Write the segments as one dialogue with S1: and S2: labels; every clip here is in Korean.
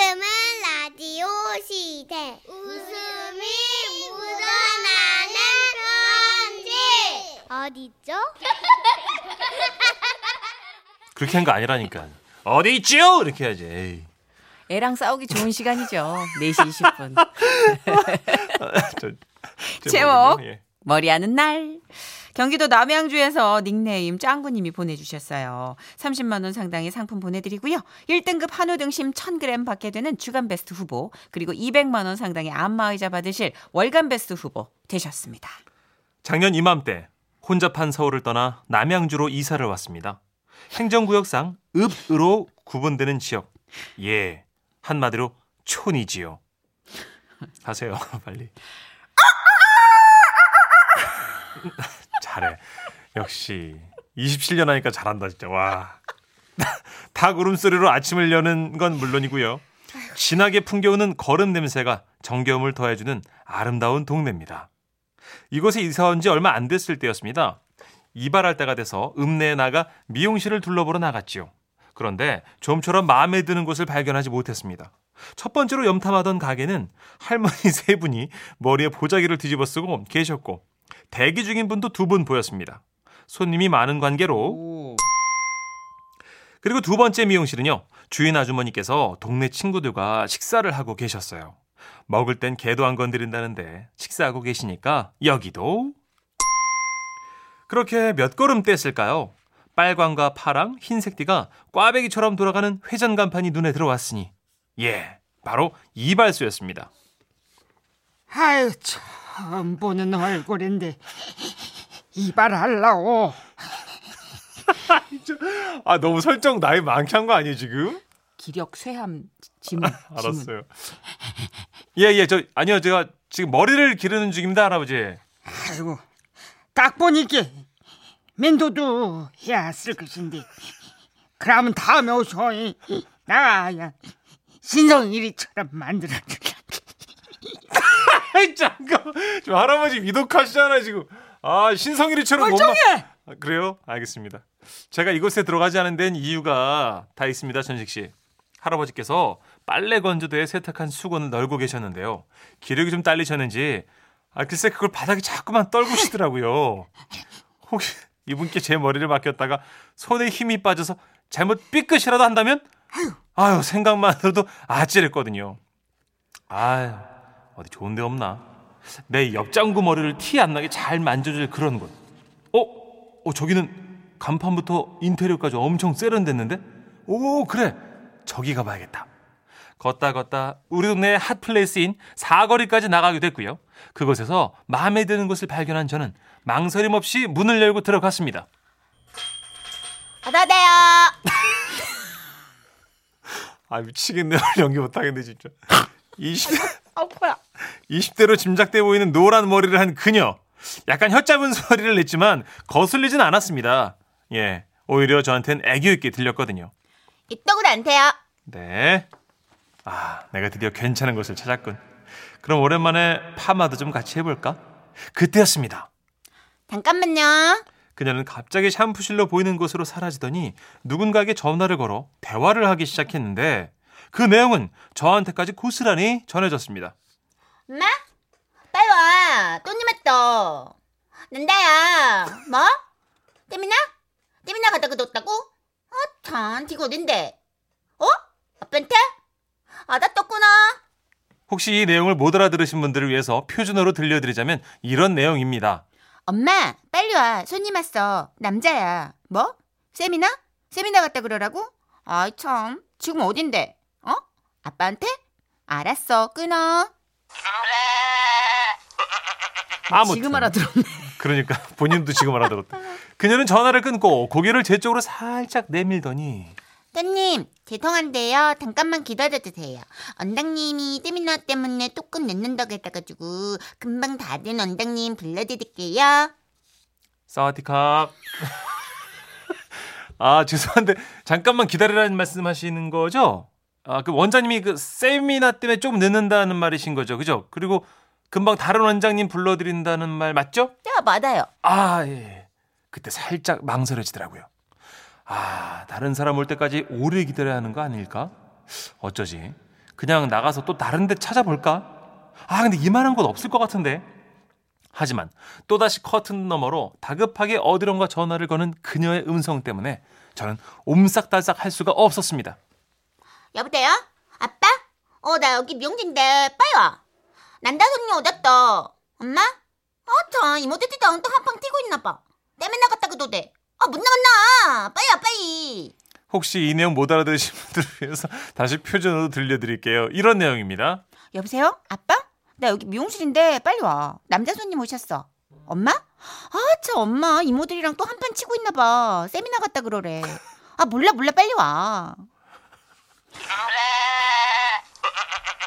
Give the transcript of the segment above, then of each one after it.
S1: 지금은 라디오 시대. 웃음이 묻어나는 편지. 어디죠?
S2: 그렇게 한 거 아니라니까. 어디 있지요? 이렇게 해야지. 에이.
S3: 애랑 싸우기 좋은 시간이죠. 4시 20분.
S2: 저, 저
S3: 제목.
S2: 예.
S3: 머리 하는 날. 경기도 남양주에서 닉네임 짱구님이 보내주셨어요. 30만 원 상당의 상품 보내드리고요. 1등급 한우 등심 1000g 받게 되는 주간 베스트 후보 그리고 200만 원 상당의 안마의자 받으실 월간 베스트 후보 되셨습니다.
S2: 작년 이맘때 혼잡한 서울을 떠나 남양주로 이사를 왔습니다. 행정구역상 읍으로 구분되는 지역. 예, 한마디로 촌이지요. 하세요, 빨리. 잘해. 역시 27년 하니까 잘한다 진짜. 와. 닭 울음소리로 아침을 여는 건 물론이고요. 진하게 풍겨오는 걸음 냄새가 정겨움을 더해주는 아름다운 동네입니다. 이곳에 이사 온 지 얼마 안 됐을 때였습니다. 이발할 때가 돼서 읍내에 나가 미용실을 둘러보러 나갔지요. 그런데 좀처럼 마음에 드는 곳을 발견하지 못했습니다. 첫 번째로 염탐하던 가게는 할머니 세 분이 머리에 보자기를 뒤집어 쓰고 계셨고 대기 중인 분도 두 분 보였습니다. 손님이 많은 관계로 그리고 두 번째 미용실은요. 주인 아주머니께서 동네 친구들과 식사를 하고 계셨어요. 먹을 땐 개도 안 건드린다는데 식사하고 계시니까 여기도 그렇게 몇 걸음 뗐을까요? 빨강과 파랑, 흰색 띠가 꽈배기처럼 돌아가는 회전 간판이 눈에 들어왔으니 예, 바로 이발소였습니다.
S4: 아유 처음 보는 얼굴인데 이발하려고
S2: 아 너무 설정 나이 많게 한 거 아니에요 지금?
S3: 기력 쇠함 지문. 지문.
S2: 알았어요. 예예 저 아니요 제가 지금 머리를 기르는 중입니다 할아버지.
S4: 아이고 딱 보니까 면도도 해야 쓸 것인데 그러면 다음에 오셔 이. 나야 신성일이처럼 만들어줄게
S2: 아이 잠깐 저 할아버지 위독하시잖아 지금. 아 신성일이처럼
S4: 멀쩡해
S2: 아, 그래요? 알겠습니다. 제가 이곳에 들어가지 않은 데는 이유가 다 있습니다, 전식 씨. 할아버지께서 빨래 건조대에 세탁한 수건을 널고 계셨는데요. 기력이 좀 딸리셨는지 아 글쎄 그걸 바닥에 자꾸만 떨구시더라고요. 혹시 이분께 제 머리를 맡겼다가 손에 힘이 빠져서 잘못 삐끗이라도 한다면 아유 생각만 해도 아찔했거든요. 아유 어디 좋은 데 없나? 내 옆짱구 머리를 티 안 나게 잘 만져줄 그런 곳. 어? 어 저기는 간판부터 인테리어까지 엄청 세련됐는데? 오 그래 저기 가봐야겠다. 걷다 걷다 우리 동네 핫플레이스인 사거리까지 나가게 됐고요. 그곳에서 마음에 드는 곳을 발견한 저는 망설임 없이 문을 열고 들어갔습니다.
S1: 어서오세요.
S2: 아 미치겠네 연기 못하겠네 진짜. 20,
S3: 아파요.
S2: 20대로 짐작돼 보이는 노란 머리를 한 그녀. 약간 혀 짧은 소리를 냈지만 거슬리진 않았습니다. 예, 오히려 저한텐 애교 있게 들렸거든요.
S1: 이쪽으로 앉으세요.
S2: 네. 아, 내가 드디어 괜찮은 것을 찾았군. 그럼 오랜만에 파마도 좀 같이 해볼까? 그때였습니다.
S1: 잠깐만요.
S2: 그녀는 갑자기 샴푸실로 보이는 곳으로 사라지더니 누군가에게 전화를 걸어 대화를 하기 시작했는데 그 내용은 저한테까지 고스란히 전해졌습니다.
S1: 엄마? 빨리 와. 손님 왔어. 난다야. 뭐? 때미나? 때미나 가다 그뒀다고? 어, 참, 지금 어딘데? 어? 아빠한테? 알았었구나.
S2: 혹시 이 내용을 못 알아들으신 분들을 위해서 표준어로 들려드리자면 이런 내용입니다.
S1: 엄마, 빨리 와. 손님 왔어. 남자야. 뭐? 세미나? 세미나 갔다 그러라고? 아이, 참. 지금 어딘데? 어? 아빠한테? 알았어. 끊어.
S2: 아무튼
S3: 지금 알아들었네.
S2: 그러니까 본인도 지금 알아들었다. 그녀는 전화를 끊고 고개를 제 쪽으로 살짝 내밀더니
S1: 손님, 죄송한데요. 잠깐만 기다려주세요. 원장님이 세미나 때문에 조금 늦는다고 했다가지고 금방 다된 원장님 불러드릴게요.
S2: 사와디캅. 아 죄송한데 잠깐만 기다리라는 말씀하시는 거죠? 아 그 원장님이 그 세미나 때문에 조금 늦는다는 말이신 거죠, 그죠? 그리고 금방 다른 원장님 불러드린다는 말 맞죠?
S1: 야, 맞아요.
S2: 아 예. 그때 살짝 망설여지더라고요. 아 다른 사람 올 때까지 오래 기다려야 하는 거 아닐까? 어쩌지? 그냥 나가서 또 다른 데 찾아볼까? 아, 근데 이만한 곳 없을 것 같은데. 하지만 또다시 커튼 너머로 다급하게 어디론가 전화를 거는 그녀의 음성 때문에 저는 옴싹달싹 할 수가 없었습니다.
S1: 여보세요? 아빠? 어, 나 여기 미용진데 빨리 와. 난다 손님 어딨다. 엄마? 아, 참 이모들도 엉뚱 한방 뛰고 있나 봐. 내면 나갔다고도 돼. 아, 못 나갔나? 빨리 와, 빨리.
S2: 혹시 이 내용 못 알아들으신 분들을 위해서 다시 표준으로 들려드릴게요. 이런 내용입니다.
S3: 여보세요? 아빠? 나 여기 미용실인데 빨리 와. 남자 손님 오셨어. 엄마? 아, 참 엄마 이모들이랑 또 한판 치고 있나 봐. 세미나 갔다 그러래. 아, 몰라 몰라 빨리 와.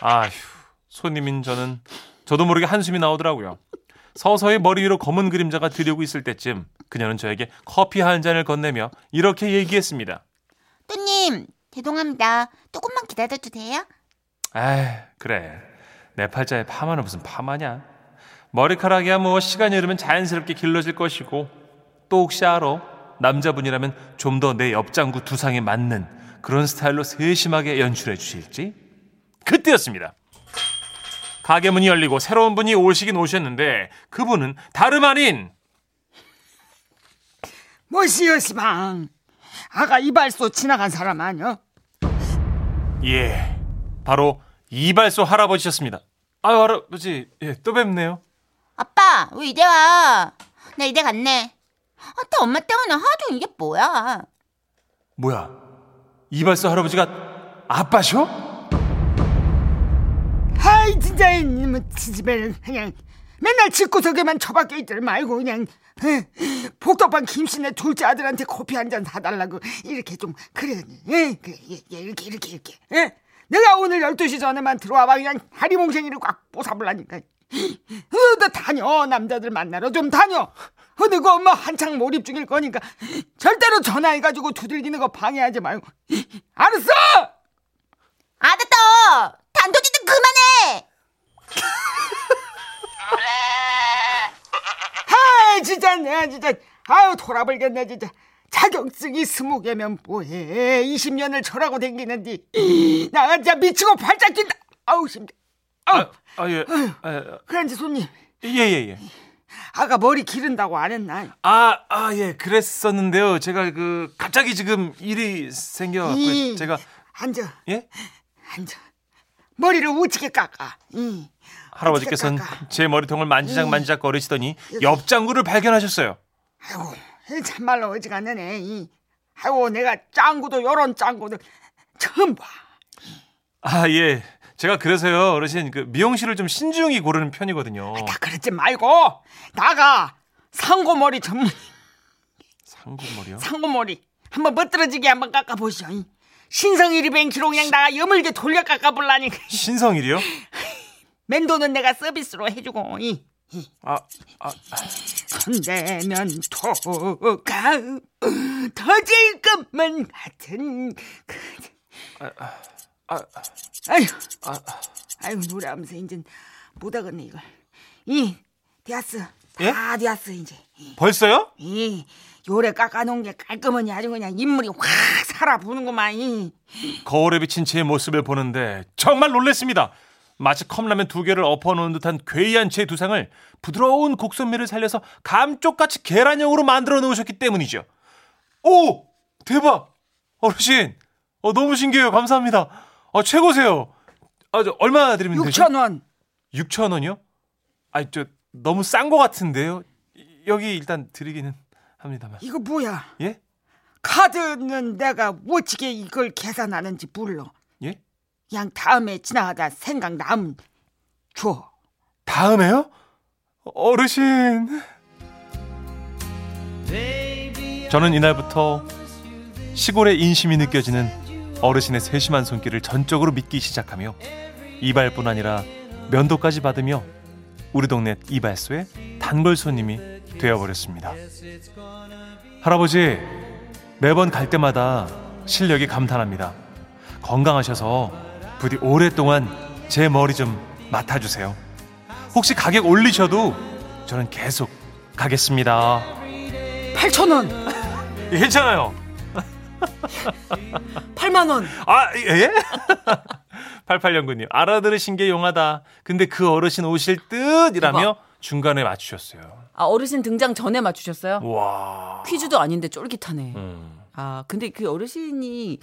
S2: 아휴, 손님인 저는 저도 모르게 한숨이 나오더라고요. 서서히 머리 위로 검은 그림자가 들여오고 있을 때쯤 그녀는 저에게 커피 한 잔을 건네며 이렇게 얘기했습니다.
S1: 또님, 죄송합니다. 조금만 기다려도 돼요?
S2: 에이, 그래. 내 팔자에 파마는 무슨 파마냐? 머리카락이야 뭐 시간이 흐르면 자연스럽게 길러질 것이고 또 혹시 알아? 남자분이라면 좀 더 내 옆장구 두상에 맞는 그런 스타일로 세심하게 연출해 주실지? 그때였습니다. 가게 문이 열리고 새로운 분이 오시긴 오셨는데 그분은 다름 아닌
S4: 뭐시여 시방 아가 이발소 지나간 사람 아니여?
S2: 예 바로 이발소 할아버지셨습니다. 아유 할아버지 예, 또 뵙네요.
S1: 아빠, 왜 이제 와? 나 이제 갔네. 아, 나 엄마 때문에 하도 이게 뭐야?
S2: 뭐야? 이발소 할아버지가 아빠셔?
S4: 아이 진짜 이놈의 지지배를 그냥 맨날 집구석에만 처박혀 있들 말고 그냥 에, 복덕방 김씨네 둘째 아들한테 커피 한 잔 사달라고 이렇게 좀 그래 에, 그래, 예, 예, 이렇게 이렇게 이렇게 에? 내가 오늘 12시 전에만 들어와봐. 그냥 하리몽생이를 꽉 뽀사불라니까. 어, 너 다녀. 남자들 만나러 좀 다녀 어, 너가 엄마 한창 몰입 중일 거니까 절대로 전화해가지고 두들기는 거 방해하지 말고 알았어?
S1: 알았다! 단도지 좀 그만해!
S4: 아 진짜 내가 진짜 아유 돌아버리겠네 진짜 자격증이 스무 개면 뭐해 20년을 절하고 댕기는디 나 진짜 미치고 발작 뛴다 아우 힘들어 아우
S2: 아, 아 예. 아,
S4: 그런지 손님
S2: 예, 예, 예.
S4: 아까 머리 기른다고 안 했나
S2: 아, 아, 예, 그랬었는데요. 제가 그 갑자기 지금 일이 생겨갖고
S4: 이,
S2: 제가
S4: 앉아
S2: 예
S4: 앉아 머리를 우찌게 깎아 이.
S2: 할아버지께서는
S4: 깎아?
S2: 제 머리통을 만지작 만지작 거리시더니 옆장구를 발견하셨어요.
S4: 아이고 참말로 어지간하네 이. 아이고 내가 짱구도 요런 짱구도 처음 봐
S2: 아, 예. 제가 그래서요, 어르신 그 미용실을 좀 신중히 고르는 편이거든요.
S4: 다 그러지 말고 나가 상고머리 전문
S2: 상고머리요?
S4: 상고머리 한번 멋들어지게 한번 깎아보시오 이. 신성일이 뱅키로 그냥 나가 여물게 돌려 깎아볼라니까
S2: 신성일이요?
S4: 맨도는 내가 서비스로 해주고 이.
S2: 아, 아,
S4: 손대면 토가 터질 것만 같은 그
S2: 아,
S4: 아 유
S2: 아,
S4: 아유 노래하면서 이제 못하겠네 이걸 이 되었어
S2: 예?
S4: 다 되었어 이제
S2: 벌써요?
S4: 이 요래 깎아놓은 게 깔끔하니 아주 그냥 인물이 확 살아부는구만 이.
S2: 거울에 비친 제 모습을 보는데 정말 놀랬습니다. 마치 컵라면 두 개를 엎어놓은 듯한 괴이한 제 두상을 부드러운 곡선미를 살려서 감쪽같이 계란형으로 만들어 놓으셨기 때문이죠. 오! 대박! 어르신! 어, 너무 신기해요. 감사합니다. 어, 최고세요. 아, 저 얼마 드리면 되죠?
S4: 6천 원
S2: 6천 원이요? 아니, 저 너무 싼 거 같은데요. 이- 여기 일단 드리기는 합니다만.
S4: 이거 뭐야
S2: 예?
S4: 카드는 내가 어찌게 이걸 계산하는지 몰라
S2: 예?
S4: 그냥 다음에 지나가다 생각 나면 줘
S2: 다음에요? 어르신. 저는 이날부터 시골의 인심이 느껴지는 어르신의 세심한 손길을 전적으로 믿기 시작하며 이발뿐 아니라 면도까지 받으며 우리 동네 이발소의 단골 손님이 되어버렸습니다. 할아버지, 매번 갈 때마다 실력이 감탄합니다. 건강하셔서 부디 오랫동안 제 머리 좀 맡아주세요. 혹시 가격 올리셔도 저는 계속 가겠습니다.
S4: 8천 원
S2: 예, 괜찮아요.
S4: 8만 원
S2: 아, 예? 8809님, 알아들으신 게 용하다. 근데 그 어르신 오실 듯이라며. 중간에 맞추셨어요.
S3: 아, 어르신 등장 전에 맞추셨어요?
S2: 와.
S3: 퀴즈도 아닌데 쫄깃하네.
S2: 음.
S3: 아, 근데 그 어르신이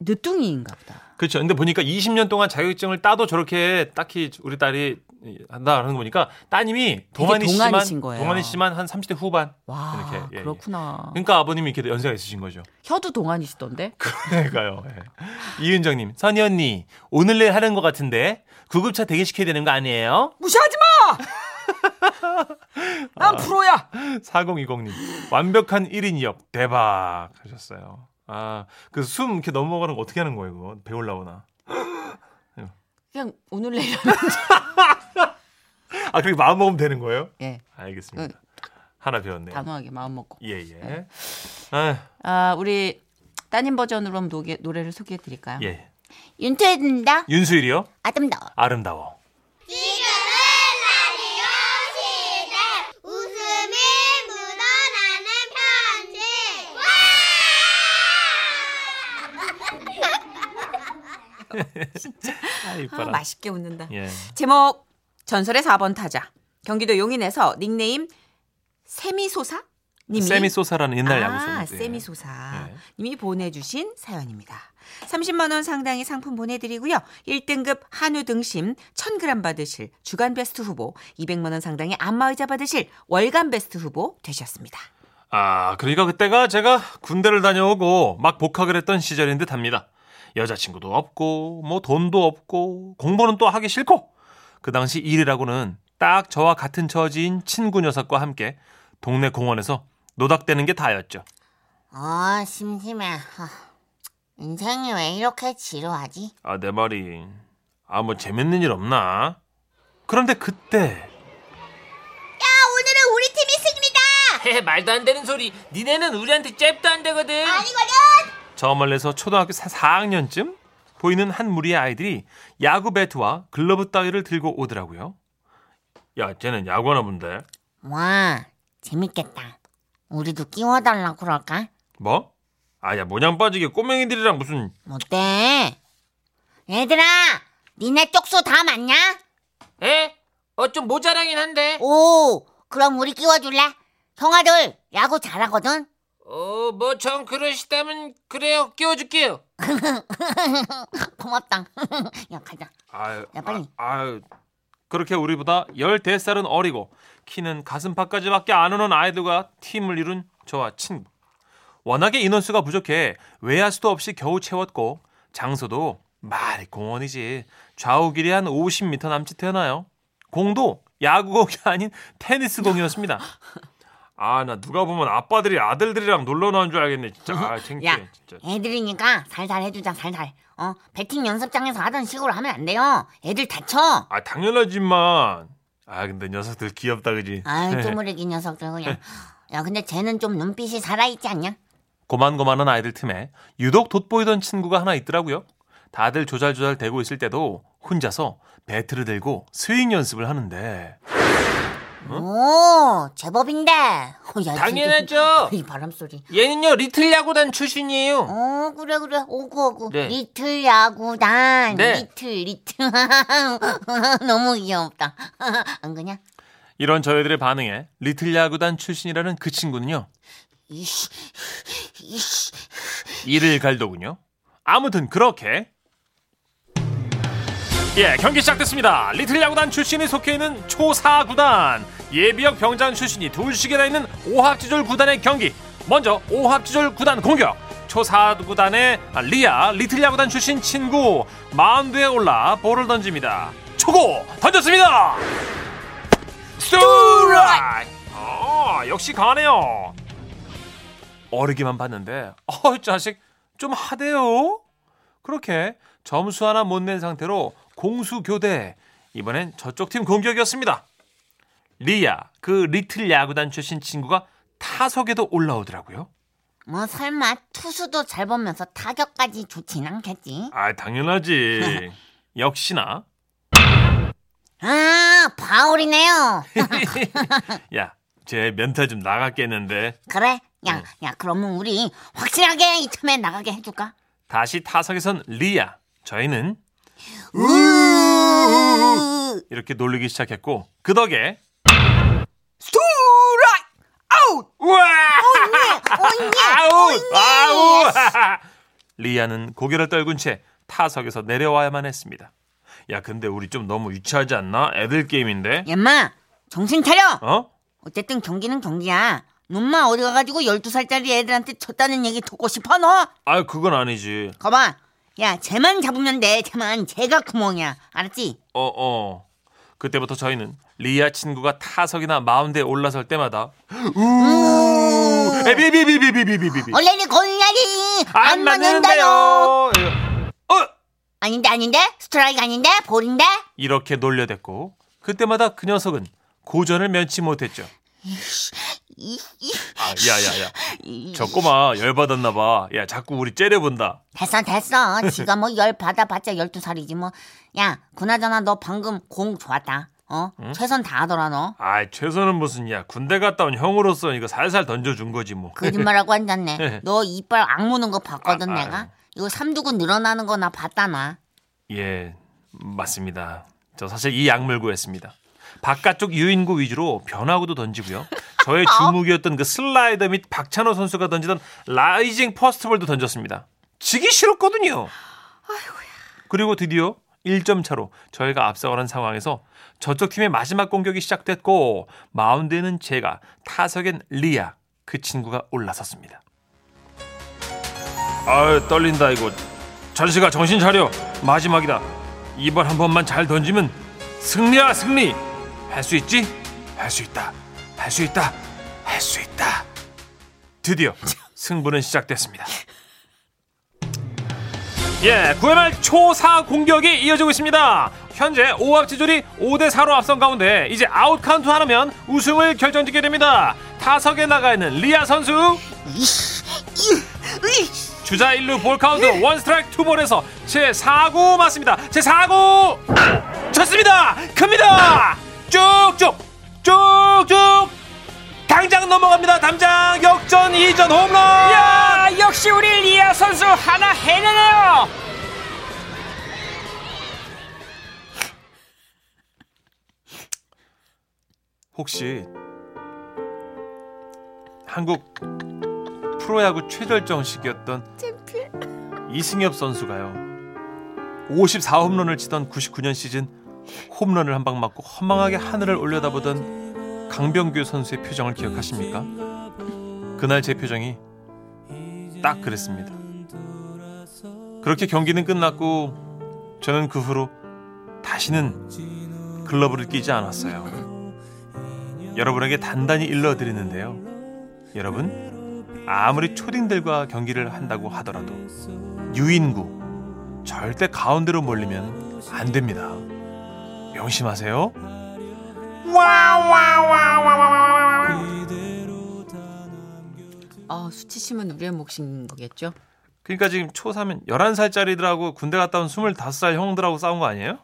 S3: 늦둥이인가 보다.
S2: 그렇죠. 근데 보니까 20년 동안 자격증을 따도 저렇게 딱히 우리 딸이 한다는 거 보니까 따님이 동안이시지만
S3: 동안이신 거예요.
S2: 동안이시지만 한 30대 후반.
S3: 와,
S2: 이렇게, 예, 예.
S3: 그렇구나.
S2: 그러니까 아버님이 이렇게 연세가 있으신 거죠.
S3: 혀도 동안이시던데?
S2: 그러니까요. 예. 이은정님, 선희 언니 오늘 내일 하는 것 같은데 구급차 대기시켜야 되는 거 아니에요?
S4: 무시하지 마. 난 프로야.
S2: 4020님 완벽한 1인 2역 대박 하셨어요. 아, 그 숨 이렇게 넘어가는 거 어떻게 하는 거예요, 그거? 배울라거나.
S3: 그냥 오늘 내일
S2: 아, 그렇게 마음 먹으면 되는 거예요?
S3: 예,
S2: 알겠습니다. 하나 배웠네요.
S3: 단호하게 마음 먹고.
S2: 예, 예. 아,
S3: 아, 우리 따님 버전으로 한번 노래, 노래를 소개해 드릴까요?
S2: 예.
S1: 든다.
S2: 윤수일이요?
S1: 아름다워.
S2: 아름다워.
S5: 지금은 라디오 시대 웃음이 묻어나는 편지
S2: 아,
S3: 아,
S2: 이 뻐라.
S3: 맛있게 웃는다.
S2: 예.
S3: 제목 전설의 4번 타자. 경기도 용인에서 닉네임 세미소사 님이
S2: 세미소사라는 옛날
S3: 아,
S2: 야구소.
S3: 세미소사
S2: 예.
S3: 님이 보내주신 사연입니다. 30만 원 상당의 상품 보내드리고요. 1등급 한우 등심 1000g 받으실 주간 베스트 후보, 200만 원 상당의 안마의자 받으실 월간 베스트 후보 되셨습니다.
S2: 아, 그러니까 그때가 제가 군대를 다녀오고 막 복학을 했던 시절인 듯 합니다. 여자친구도 없고, 뭐 돈도 없고, 공부는 또 하기 싫고, 그 당시 일이라고는 딱 저와 같은 처지인 친구 녀석과 함께 동네 공원에서 노닥대는 게 다였죠.
S1: 아, 심심해. 아, 인생이 왜 이렇게 지루하지?
S2: 아, 내 말이. 아, 뭐 재밌는 일 없나? 그런데 그때,
S5: 오늘은 우리 팀이 승리다
S6: 헤헤 말도 안 되는 소리. 니네는 우리한테 잽도 안 되거든.
S5: 아니거든
S2: 저 멀리서 초등학교 4학년쯤 보이는 한 무리의 아이들이 야구 배트와 글러브 따위를 들고 오더라고요. 야, 쟤는 야구하나 본데.
S1: 와, 재밌겠다. 우리도 끼워달라고 그럴까?
S2: 뭐? 아야 모양 빠지게 꼬맹이들이랑 무슨
S1: 어때? 얘들아, 니네 쪽수 다 맞냐?
S6: 에? 어 좀 모자라긴 한데.
S1: 오, 그럼 우리 끼워줄래? 형아들, 야구 잘하거든?
S6: 어 뭐 전 그러시다면 그래요. 끼워줄게요.
S1: 고맙다. 야, 가자.
S2: 아유,
S1: 야, 빨리.
S2: 아, 아유, 그렇게 우리보다 14살은 어리고 키는 가슴팍까지밖에 안 오는 아이들과 팀을 이룬 저와 친구. 워낙에 인원수가 부족해 외야수도 없이 겨우 채웠고 장소도 말이 공원이지 좌우 길이 한 50m 남짓 되나요? 공도 야구공이 아닌 테니스 공이었습니다. 아 나 누가 보면 아빠들이 아들들이랑 놀러 나온 줄 알겠네 진짜. 아 창피해
S1: 야,
S2: 진짜.
S1: 애들이니까 살살 해주자, 살살. 어, 배팅 연습장에서 하던 식으로 하면 안 돼요. 애들 다쳐.
S2: 아 당연하지만 아 근데 녀석들 귀엽다 그지
S1: 아유, 쪼무레기 녀석들 그냥. 야, 근데 쟤는 좀 눈빛이 살아있지 않냐?
S2: 고만고만한 아이들 틈에 유독 돋보이던 친구가 하나 있더라고요 다들 조잘조잘 대고 있을 때도 혼자서 배트를 들고 스윙 연습을 하는데
S1: 오, 제법인데. 어, 야,
S6: 당연하죠.
S1: 이 바람 소리.
S6: 얘는요 리틀 야구단 출신이에요.
S1: 어, 그래, 그래. 오구, 오구.
S6: 네.
S1: 리틀 야구단.
S6: 네.
S1: 리틀, 리틀. 너무 귀엽다. 안 그냐?
S2: 이런 저희들의 반응에 리틀 야구단 출신이라는 그 친구는요
S1: 이씨, 이씨.
S2: 이를 갈더군요 아무튼 그렇게 예 경기 시작됐습니다. 리틀 야구단 출신이 속해 있는 초4 구단. 예비역 병장 출신이 둘씩이나 있는 오합지졸 구단의 경기. 먼저 오합지졸 구단 공격. 초4 구단의 리아 리틀 야구단 출신 친구. 마운드에 올라 볼을 던집니다. 초구! 던졌습니다! 스트라이크! 아 역시 강하네요. 어리기만 봤는데 어 자식 좀 하대요. 그렇게 점수 하나 못 낸 상태로 공수 교대 이번엔 저쪽 팀 공격이었습니다 리아 그 리틀 야구단 출신 친구가 타석에도 올라오더라고요
S1: 뭐 설마 투수도 잘 보면서 타격까지 좋진 않겠지?
S2: 아 당연하지 역시나
S1: 아, 파울이네요.
S2: 야 쟤 멘탈 좀 나갔겠는데
S1: 그래? 야, 야, 그러면 우리 확실하게 이 틈에 나가게 해줄까?
S2: 다시 타석에 선 리아. 저희는
S4: 으.
S2: 이렇게 놀리기 시작했고 그 덕에
S4: 스트라이크 아웃.
S2: 우와!
S1: 언니,
S2: 아우! 아우! 리아는 고개를 떨군 채 타석에서 내려와야만 했습니다. 야, 근데 우리 좀 너무 유치하지 않나? 애들 게임인데.
S1: 얌마, 정신 차려.
S2: 어?
S1: 어쨌든 경기는 경기야. 눈만 어디 가가지고 12살짜리 애들한테 졌다는 얘기 듣고 싶어, 너?
S2: 아, 그건 아니지.
S1: 거봐. 야, 쟤만 잡으면 돼. 쟤만. 쟤가 구멍이야. 알았지?
S2: 어, 어. 그때부터 저희는 리아 친구가 타석이나 마운드에 올라설 때마다 우! 에비비비비비비비비.
S1: 얼레리 골라리
S2: 안 맞는데요. 어!
S1: 아닌데 아닌데 스트라이크 아닌데 볼인데
S2: 이렇게 놀려댔고 그때마다 그 녀석은 고전을 면치 못했죠. 아, 야야야. 저 꼬마 열받았나 봐. 야, 자꾸 우리 째려본다.
S1: 됐어 됐어 지가 뭐 열 받아봤자 12살이지 뭐야 그나저나 너 방금 공 좋았다 어 최선 다하더라 너
S2: 아, 최선은 무슨 야. 군대 갔다 온 형으로서 이거 살살 던져준 거지 뭐.
S1: 거짓말하고 앉았네 너 이빨 악무는 거 봤거든
S2: 아,
S1: 내가
S2: 아유.
S1: 이거 삼두근 늘어나는 거 나 봤다 나
S2: 예, 맞습니다. 저 사실 이 악물고 했습니다. 바깥쪽 유인구 위주로 변화구도 던지고요. 저의 주무기였던 그 슬라이더 및 박찬호 선수가 던지던 라이징 패스트볼도 던졌습니다. 지기 싫었거든요. 그리고 드디어 1점 차로 저희가 앞서가는 상황에서 저쪽 팀의 마지막 공격이 시작됐고 마운드에는 제가 타석엔 리아 그 친구가 올라섰습니다. 아유 떨린다 이거 전시가 정신 차려 마지막이다 이번 한 번만 잘 던지면 승리야 승리 할 수 있지? 할 수 있다. 할 수 있다. 할 수 있다. 드디어 승부는 시작됐습니다. 예 9회 말 초4 공격이 이어지고 있습니다. 현재 오합지졸이 5대 4로 앞선 가운데 이제 아웃 카운트 하나면 우승을 결정짓게 됩니다. 타석에 나가 있는 리아 선수. 주자 1루 볼 카운트 원 스트라이크 투 볼에서 제 4구 맞습니다. 제 4구! 쳤습니다. 큽니다. 쭉쭉 쭉쭉 담장 넘어갑니다. 담장 역전 투런 홈런.
S3: 야, 역시 우리 리아 선수 하나 해내네요.
S2: 혹시 한국 프로야구 최절정 시기였던 이승엽 선수가요. 54홈런을 치던 99년 시즌 홈런을 한 방 맞고 허망하게 하늘을 올려다보던 강병규 선수의 표정을 기억하십니까? 그날 제 표정이 딱 그랬습니다. 그렇게 경기는 끝났고 저는 그 후로 다시는 글러브를 끼지 않았어요. 여러분에게 단단히 일러드리는데요. 여러분, 아무리 초딩들과 경기를 한다고 하더라도 유인구 절대 가운데로 몰리면 안 됩니다. 명심하세요.
S3: 아, 수치심은 우리의 몫인 거겠죠?
S2: 그러니까 지금 초3면 11살짜리들하고 군대 갔다 온 25살 형들하고 싸운 거 아니에요?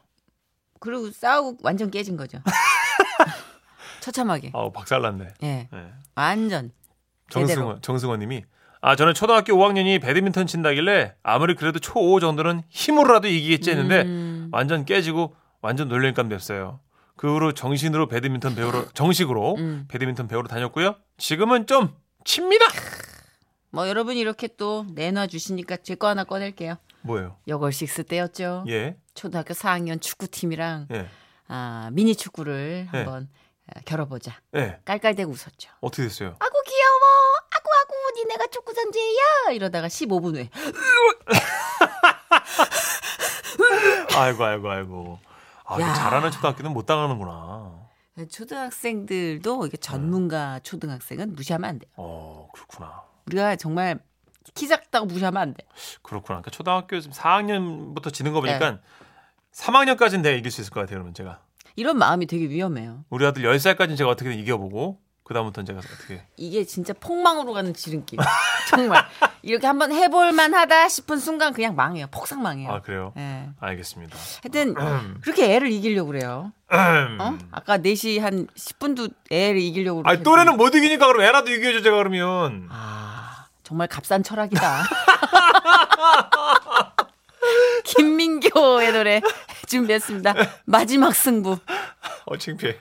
S3: 그리고 싸우고 완전 깨진 거죠. 처참하게.
S2: 아우 박살났네.
S3: 예.
S2: 네.
S3: 완전.
S2: 정승원, 정승원 님이 아 저는 초등학교 5학년이 배드민턴 친다길래 아무리 그래도 초5 정도는 힘으로라도 이기겠지 했는데
S3: 음.
S2: 완전 깨지고 완전 놀림감 됐어요. 그 후로 정신으로 배드민턴 배우러 정식으로
S3: 음.
S2: 배드민턴 배우러 다녔고요. 지금은 좀 칩니다.
S3: 뭐 여러분이 이렇게 또 내놔 주시니까 제 거 하나 꺼낼게요.
S2: 뭐예요?
S3: 여걸식스 때였죠.
S2: 예.
S3: 초등학교 4학년 축구팀이랑
S2: 예.
S3: 아, 미니 축구를
S2: 네.
S3: 한번 아, 겨뤄보자.
S2: 예.
S3: 깔깔대고 웃었죠.
S2: 어떻게 됐어요?
S3: 아구 귀여워. 아구 아구 니네가 축구 선수야. 이러다가 15분 후에
S2: 아이고 아이고 아이고. 아. 잘하는 초등학교는 못 당하는구나.
S3: 초등학생들도 이게 전문가 초등학생은 무시하면 안 돼요.
S2: 어, 그렇구나.
S3: 우리가 정말 키 작다고 무시하면 안 돼.
S2: 그렇구나. 그러니까 초등학교 지금 4학년부터 지는 거 보니까
S3: 네.
S2: 3학년까지는 내가 이길 수 있을 것 같아요. 그러면 제가.
S3: 이런 마음이 되게 위험해요.
S2: 우리 아들 10살까지는 제가 어떻게든 이겨보고 그다음부터는 제가 어떻게
S3: 이게 진짜 폭망으로 가는 지름길. 정말 이렇게 한번 해볼 만하다 싶은 순간 그냥 망해요. 폭삭 망해요.
S2: 아 그래요?
S3: 예.
S2: 알겠습니다.
S3: 하여튼 그렇게 애를 이기려고 그래요. 어? 아까 4시 한 10분도 애를 이기려고 그랬는데.
S2: 또래는 못 이기니까 그럼 애라도 이겨줘 제가 그러면
S3: 아, 정말 값싼 철학이다. 김민교의 노래 준비했습니다. 마지막 승부.
S2: 어, 창피해.